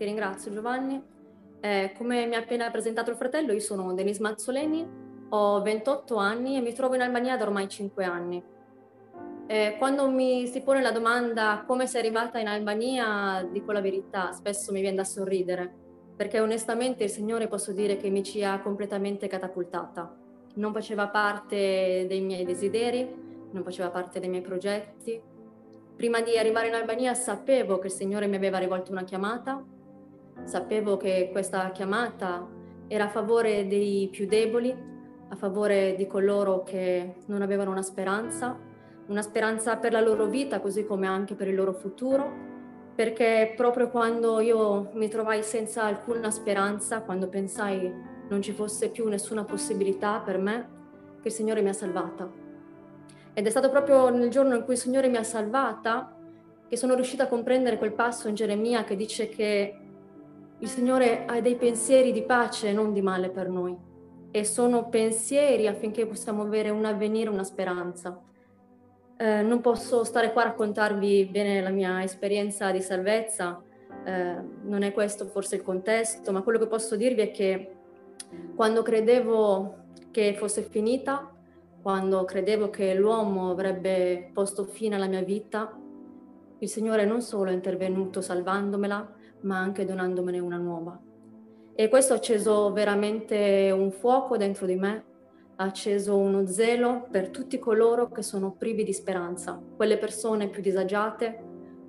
ti ringrazio Giovanni. Eh, come mi ha appena presentato il fratello, io sono Denise Mazzoleni, ho 28 anni e mi trovo in Albania da ormai 5 anni. Eh, quando mi si pone la domanda come sei arrivata in Albania, dico la verità, spesso mi viene da sorridere, perché onestamente il Signore posso dire che mi ci ha completamente catapultata. Non faceva parte dei miei desideri, non faceva parte dei miei progetti. Prima di arrivare in Albania sapevo che il Signore mi aveva rivolto una chiamata, sapevo che questa chiamata era a favore dei più deboli, a favore di coloro che non avevano una speranza una speranza per la loro vita, così come anche per il loro futuro, perché proprio quando io mi trovai senza alcuna speranza, quando pensai non ci fosse più nessuna possibilità per me, che il Signore mi ha salvata. Ed è stato proprio nel giorno in cui il Signore mi ha salvata che sono riuscita a comprendere quel passo in Geremia che dice che il Signore ha dei pensieri di pace e non di male per noi. E sono pensieri affinché possiamo avere un avvenire, una speranza. Eh, non posso stare qua a raccontarvi bene la mia esperienza di salvezza, eh, non è questo forse il contesto, ma quello che posso dirvi è che quando credevo che fosse finita, quando credevo che l'uomo avrebbe posto fine alla mia vita, il Signore non solo è intervenuto salvandomela, ma anche donandomene una nuova. E questo ha acceso veramente un fuoco dentro di me ha acceso uno zelo per tutti coloro che sono privi di speranza, quelle persone più disagiate,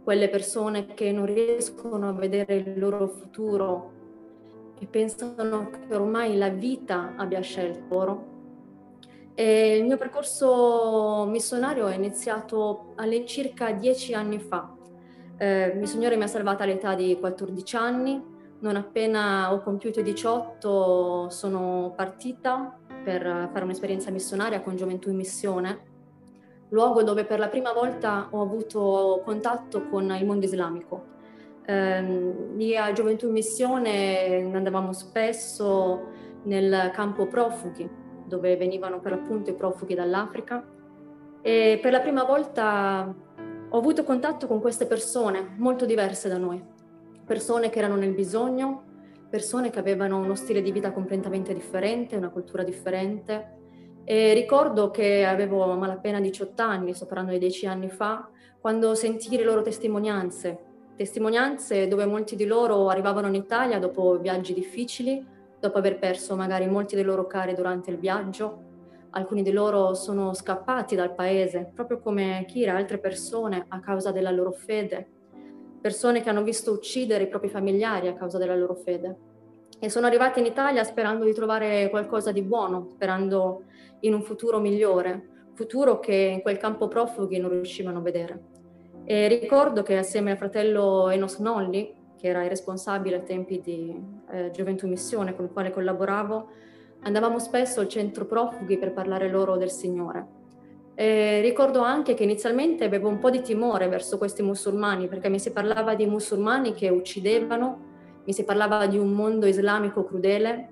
quelle persone che non riescono a vedere il loro futuro e pensano che ormai la vita abbia scelto loro. E il mio percorso missionario è iniziato all'incirca dieci anni fa. Eh, il Signore mi ha salvata all'età di 14 anni, non appena ho compiuto i 18 sono partita per fare un'esperienza missionaria con Gioventù in Missione, luogo dove per la prima volta ho avuto contatto con il mondo islamico. Eh, lì a Gioventù in Missione andavamo spesso nel campo profughi, dove venivano per appunto i profughi dall'Africa e per la prima volta ho avuto contatto con queste persone molto diverse da noi, persone che erano nel bisogno, persone che avevano uno stile di vita completamente differente, una cultura differente. E ricordo che avevo malapena 18 anni, sto parlando di 10 anni fa, quando sentii le loro testimonianze, testimonianze dove molti di loro arrivavano in Italia dopo viaggi difficili, dopo aver perso magari molti dei loro cari durante il viaggio. Alcuni di loro sono scappati dal paese, proprio come Kira altre persone, a causa della loro fede persone che hanno visto uccidere i propri familiari a causa della loro fede. E sono arrivate in Italia sperando di trovare qualcosa di buono, sperando in un futuro migliore, futuro che in quel campo profughi non riuscivano a vedere. E ricordo che assieme al fratello Enos Nolli, che era il responsabile ai tempi di eh, Gioventù Missione con il quale collaboravo, andavamo spesso al centro profughi per parlare loro del Signore. Eh, ricordo anche che inizialmente avevo un po' di timore verso questi musulmani perché mi si parlava di musulmani che uccidevano, mi si parlava di un mondo islamico crudele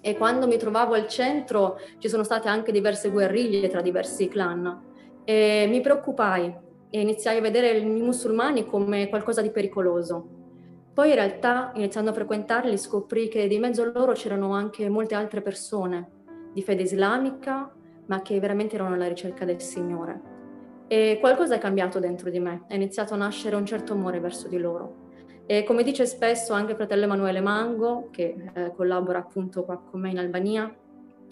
e quando mi trovavo al centro ci sono state anche diverse guerriglie tra diversi clan e mi preoccupai e iniziai a vedere i musulmani come qualcosa di pericoloso. Poi in realtà iniziando a frequentarli scoprì che di mezzo a loro c'erano anche molte altre persone di fede islamica ma che veramente erano alla ricerca del Signore. E qualcosa è cambiato dentro di me, è iniziato a nascere un certo amore verso di loro. E come dice spesso anche fratello Emanuele Mango, che eh, collabora appunto qua con me in Albania,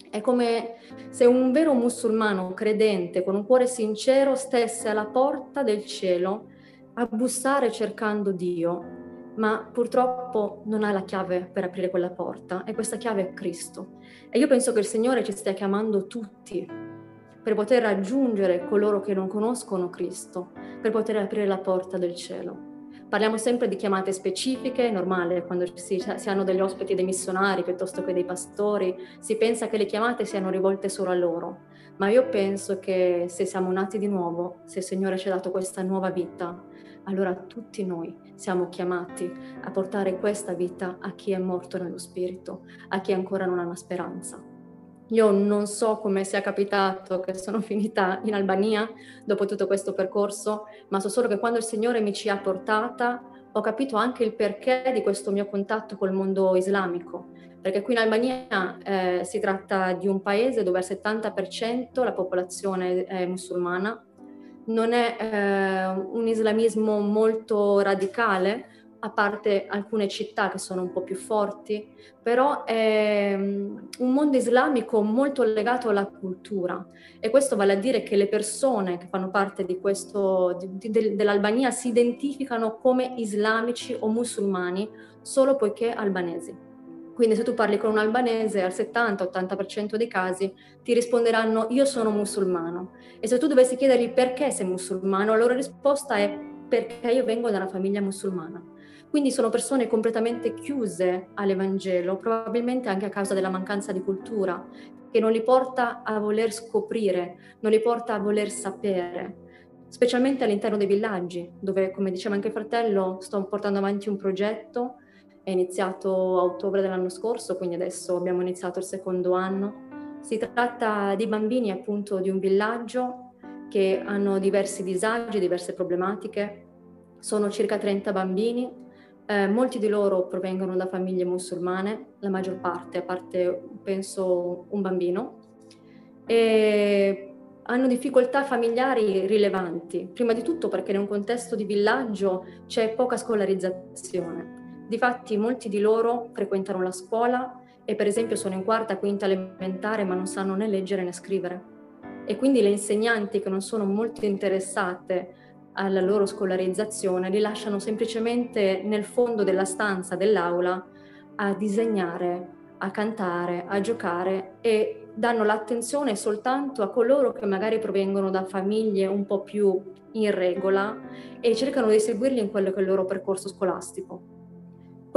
è come se un vero musulmano credente con un cuore sincero stesse alla porta del cielo a bussare cercando Dio ma purtroppo non ha la chiave per aprire quella porta e questa chiave è Cristo. E io penso che il Signore ci stia chiamando tutti per poter raggiungere coloro che non conoscono Cristo, per poter aprire la porta del cielo. Parliamo sempre di chiamate specifiche, è normale quando si, si, hanno degli ospiti dei missionari piuttosto che dei pastori, si pensa che le chiamate siano rivolte solo a loro, ma io penso che se siamo nati di nuovo, se il Signore ci ha dato questa nuova vita, allora tutti noi siamo chiamati a portare questa vita a chi è morto nello spirito, a chi ancora non ha una speranza. Io non so come sia capitato che sono finita in Albania dopo tutto questo percorso, ma so solo che quando il Signore mi ci ha portata ho capito anche il perché di questo mio contatto col mondo islamico, perché qui in Albania eh, si tratta di un paese dove al 70% la popolazione è musulmana, non è eh, un islamismo molto radicale, a parte alcune città che sono un po' più forti, però è mm, un mondo islamico molto legato alla cultura e questo vale a dire che le persone che fanno parte di questo, di, de, dell'Albania si identificano come islamici o musulmani solo poiché albanesi. Quindi se tu parli con un albanese al 70-80% dei casi ti risponderanno io sono musulmano e se tu dovessi chiedergli perché sei musulmano, la loro risposta è perché io vengo da una famiglia musulmana. Quindi sono persone completamente chiuse all'Evangelo, probabilmente anche a causa della mancanza di cultura, che non li porta a voler scoprire, non li porta a voler sapere, specialmente all'interno dei villaggi, dove, come diceva anche il fratello, sto portando avanti un progetto, è iniziato a ottobre dell'anno scorso, quindi adesso abbiamo iniziato il secondo anno. Si tratta di bambini appunto di un villaggio che hanno diversi disagi, diverse problematiche. Sono circa 30 bambini eh, molti di loro provengono da famiglie musulmane, la maggior parte, a parte penso un bambino, e hanno difficoltà familiari rilevanti, prima di tutto perché in un contesto di villaggio c'è poca scolarizzazione. Difatti molti di loro frequentano la scuola e per esempio sono in quarta, quinta elementare ma non sanno né leggere né scrivere. E quindi le insegnanti che non sono molto interessate alla loro scolarizzazione, li lasciano semplicemente nel fondo della stanza dell'aula a disegnare, a cantare, a giocare e danno l'attenzione soltanto a coloro che magari provengono da famiglie un po' più in regola e cercano di seguirli in quello che è il loro percorso scolastico.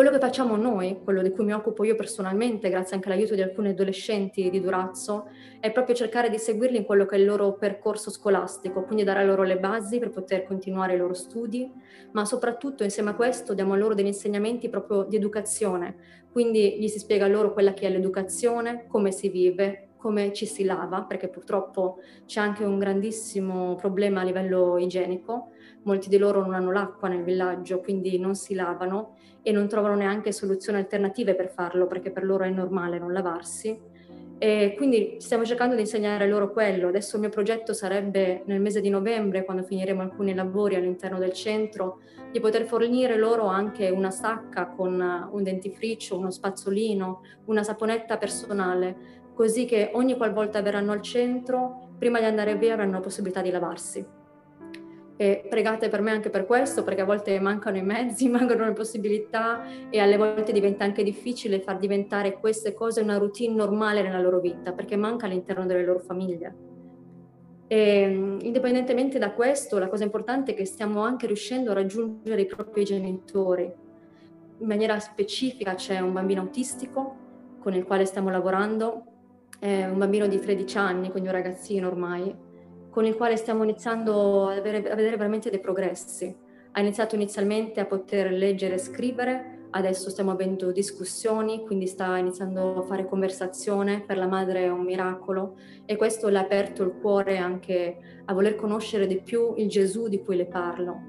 Quello che facciamo noi, quello di cui mi occupo io personalmente, grazie anche all'aiuto di alcuni adolescenti di Durazzo, è proprio cercare di seguirli in quello che è il loro percorso scolastico, quindi dare loro le basi per poter continuare i loro studi, ma soprattutto insieme a questo diamo loro degli insegnamenti proprio di educazione, quindi gli si spiega loro quella che è l'educazione, come si vive, come ci si lava, perché purtroppo c'è anche un grandissimo problema a livello igienico, molti di loro non hanno l'acqua nel villaggio, quindi non si lavano e non trovano neanche soluzioni alternative per farlo perché per loro è normale non lavarsi. E quindi stiamo cercando di insegnare loro quello. Adesso il mio progetto sarebbe nel mese di novembre, quando finiremo alcuni lavori all'interno del centro, di poter fornire loro anche una sacca con un dentifricio, uno spazzolino, una saponetta personale, così che ogni qualvolta verranno al centro, prima di andare via avranno la possibilità di lavarsi e pregate per me anche per questo, perché a volte mancano i mezzi, mancano le possibilità e alle volte diventa anche difficile far diventare queste cose una routine normale nella loro vita, perché manca all'interno delle loro famiglie. E, indipendentemente da questo, la cosa importante è che stiamo anche riuscendo a raggiungere i propri genitori. In maniera specifica c'è un bambino autistico con il quale stiamo lavorando, è un bambino di 13 anni, quindi un ragazzino ormai, con il quale stiamo iniziando a, avere, a vedere veramente dei progressi. Ha iniziato inizialmente a poter leggere e scrivere, adesso stiamo avendo discussioni, quindi sta iniziando a fare conversazione, per la madre è un miracolo e questo le ha aperto il cuore anche a voler conoscere di più il Gesù di cui le parlo.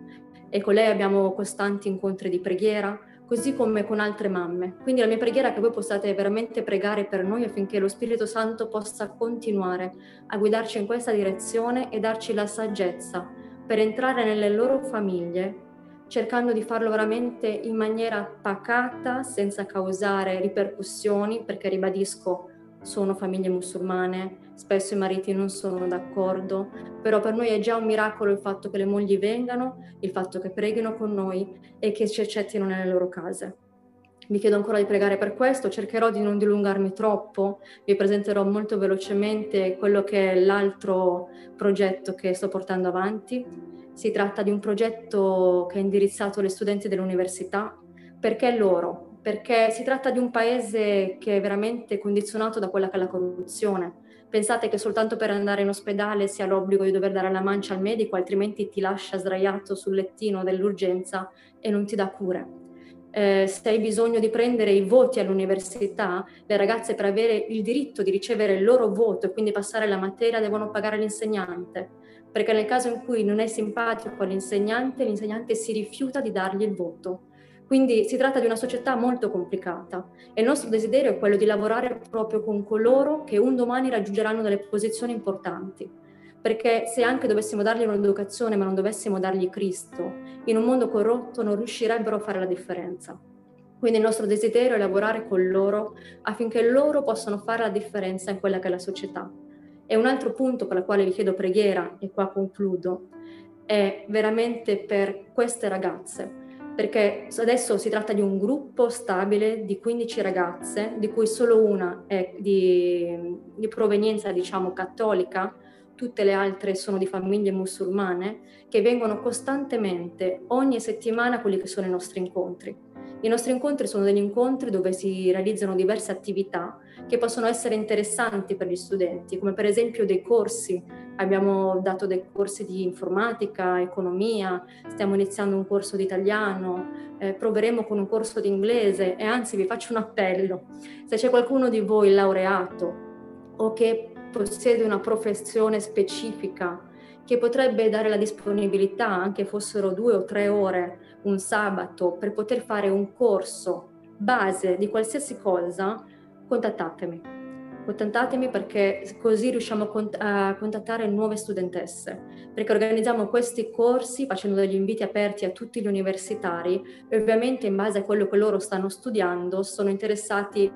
E con lei abbiamo costanti incontri di preghiera, così come con altre mamme. Quindi la mia preghiera è che voi possiate veramente pregare per noi affinché lo Spirito Santo possa continuare a guidarci in questa direzione e darci la saggezza per entrare nelle loro famiglie, cercando di farlo veramente in maniera pacata, senza causare ripercussioni, perché ribadisco, sono famiglie musulmane, spesso i mariti non sono d'accordo, però per noi è già un miracolo il fatto che le mogli vengano, il fatto che preghino con noi e che ci accettino nelle loro case. Vi chiedo ancora di pregare per questo, cercherò di non dilungarmi troppo, vi presenterò molto velocemente quello che è l'altro progetto che sto portando avanti. Si tratta di un progetto che è indirizzato alle studenti dell'università, perché loro, perché si tratta di un paese che è veramente condizionato da quella che è la corruzione. Pensate che soltanto per andare in ospedale si ha l'obbligo di dover dare la mancia al medico, altrimenti ti lascia sdraiato sul lettino dell'urgenza e non ti dà cure. Eh, se hai bisogno di prendere i voti all'università, le ragazze per avere il diritto di ricevere il loro voto e quindi passare la materia devono pagare l'insegnante perché nel caso in cui non è simpatico all'insegnante, l'insegnante si rifiuta di dargli il voto. Quindi si tratta di una società molto complicata e il nostro desiderio è quello di lavorare proprio con coloro che un domani raggiungeranno delle posizioni importanti. Perché se anche dovessimo dargli un'educazione ma non dovessimo dargli Cristo, in un mondo corrotto non riuscirebbero a fare la differenza. Quindi il nostro desiderio è lavorare con loro affinché loro possano fare la differenza in quella che è la società. E un altro punto per il quale vi chiedo preghiera, e qua concludo, è veramente per queste ragazze, perché adesso si tratta di un gruppo stabile di 15 ragazze, di cui solo una è di, di provenienza, diciamo, cattolica, tutte le altre sono di famiglie musulmane, che vengono costantemente, ogni settimana, a quelli che sono i nostri incontri. I nostri incontri sono degli incontri dove si realizzano diverse attività che possono essere interessanti per gli studenti, come per esempio dei corsi. Abbiamo dato dei corsi di informatica, economia, stiamo iniziando un corso di italiano, eh, proveremo con un corso di inglese e anzi vi faccio un appello. Se c'è qualcuno di voi laureato o che possiede una professione specifica che potrebbe dare la disponibilità, anche fossero due o tre ore un sabato, per poter fare un corso base di qualsiasi cosa, contattatemi. Contattatemi perché così riusciamo a contattare nuove studentesse, perché organizziamo questi corsi facendo degli inviti aperti a tutti gli universitari e ovviamente in base a quello che loro stanno studiando sono interessati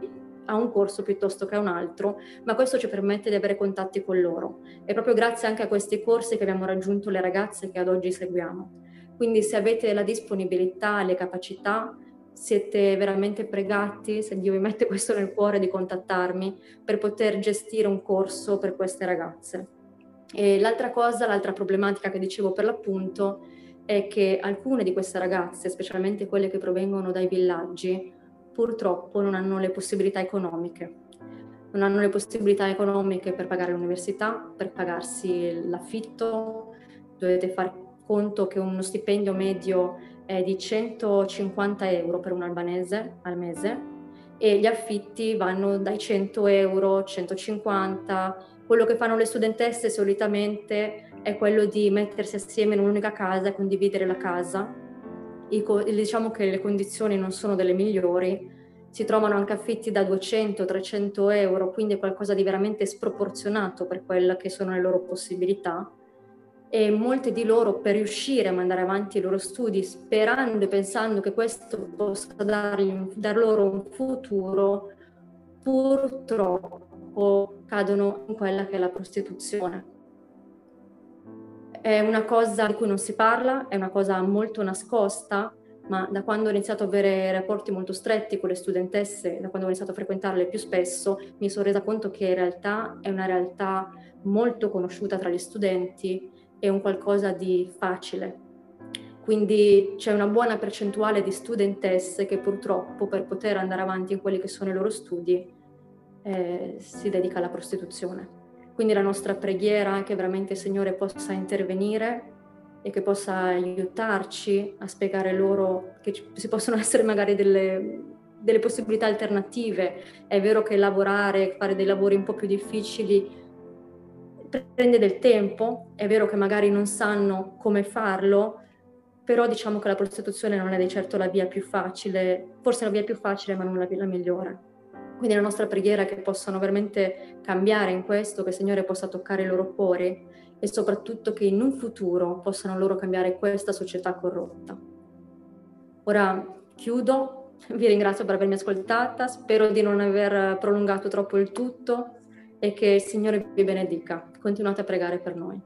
a un corso piuttosto che a un altro, ma questo ci permette di avere contatti con loro. È proprio grazie anche a questi corsi che abbiamo raggiunto le ragazze che ad oggi seguiamo. Quindi se avete la disponibilità, le capacità, siete veramente pregati, se Dio vi mette questo nel cuore, di contattarmi per poter gestire un corso per queste ragazze. E l'altra cosa, l'altra problematica che dicevo per l'appunto, è che alcune di queste ragazze, specialmente quelle che provengono dai villaggi, purtroppo non hanno le possibilità economiche. Non hanno le possibilità economiche per pagare l'università, per pagarsi l'affitto, dovete fare conto che uno stipendio medio è di 150 euro per un albanese al mese e gli affitti vanno dai 100 euro, 150. Quello che fanno le studentesse solitamente è quello di mettersi assieme in un'unica casa e condividere la casa i, diciamo che le condizioni non sono delle migliori, si trovano anche affitti da 200-300 euro, quindi è qualcosa di veramente sproporzionato per quelle che sono le loro possibilità. E molte di loro per riuscire a mandare avanti i loro studi, sperando e pensando che questo possa dargli, dar loro un futuro, purtroppo cadono in quella che è la prostituzione. È una cosa di cui non si parla, è una cosa molto nascosta, ma da quando ho iniziato a avere rapporti molto stretti con le studentesse, da quando ho iniziato a frequentarle più spesso, mi sono resa conto che in realtà è una realtà molto conosciuta tra gli studenti e un qualcosa di facile. Quindi c'è una buona percentuale di studentesse che purtroppo per poter andare avanti in quelli che sono i loro studi eh, si dedica alla prostituzione. Quindi la nostra preghiera è che veramente il Signore possa intervenire e che possa aiutarci a spiegare loro che ci possono essere magari delle, delle possibilità alternative. È vero che lavorare, fare dei lavori un po' più difficili prende del tempo, è vero che magari non sanno come farlo, però diciamo che la prostituzione non è di certo la via più facile, forse la via più facile ma non la via migliore. Quindi la nostra preghiera è che possano veramente cambiare in questo, che il Signore possa toccare i loro cuori e soprattutto che in un futuro possano loro cambiare questa società corrotta. Ora chiudo, vi ringrazio per avermi ascoltata, spero di non aver prolungato troppo il tutto e che il Signore vi benedica. Continuate a pregare per noi.